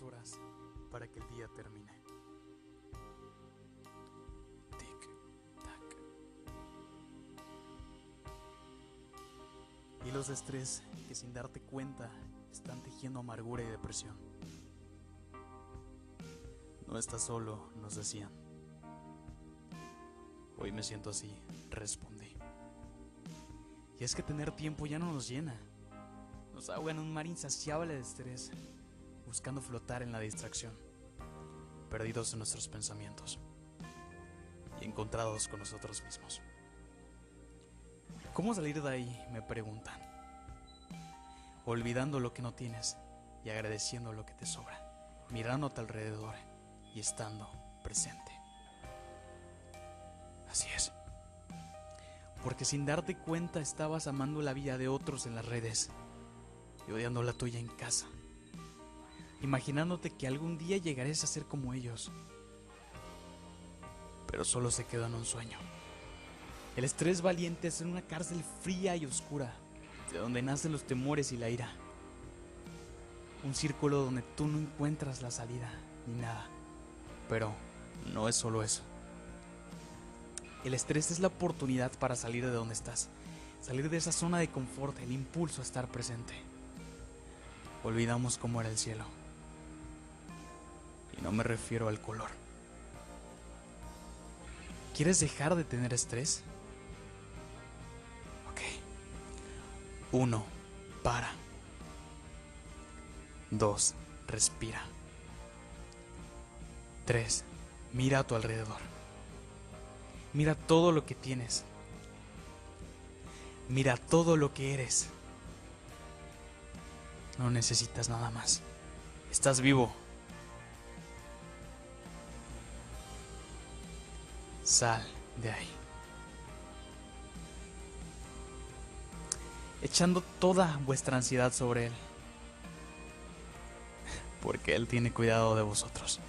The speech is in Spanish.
horas para que el día termine. Tic, tac. Hilos de estrés que sin darte cuenta están tejiendo amargura y depresión. No estás solo, nos decían. Hoy me siento así, respondí. Y es que tener tiempo ya no nos llena. Nos ahoga en un mar insaciable de estrés, buscando flotar en la distracción, perdidos en nuestros pensamientos y encontrados con nosotros mismos. ¿Cómo salir de ahí? Me preguntan. Olvidando lo que no tienes y agradeciendo lo que te sobra, tu alrededor y estando presente. Así es. Porque sin darte cuenta estabas amando la vida de otros en las redes y odiando la tuya en casa. Imaginándote que algún día llegarás a ser como ellos. Pero solo se quedó en un sueño. El estrés valiente es en una cárcel fría y oscura, de donde nacen los temores y la ira. Un círculo donde tú no encuentras la salida ni nada. Pero no es solo eso. El estrés es la oportunidad para salir de donde estás, salir de esa zona de confort, el impulso a estar presente. Olvidamos cómo era el cielo. Y no me refiero al color. ¿Quieres dejar de tener estrés? Ok. Uno, para. Dos, respira. Tres, mira a tu alrededor. Mira todo lo que tienes. Mira todo lo que eres. No necesitas nada más. Estás vivo. Sal de ahí. Echando toda vuestra ansiedad sobre Él. Porque Él tiene cuidado de vosotros.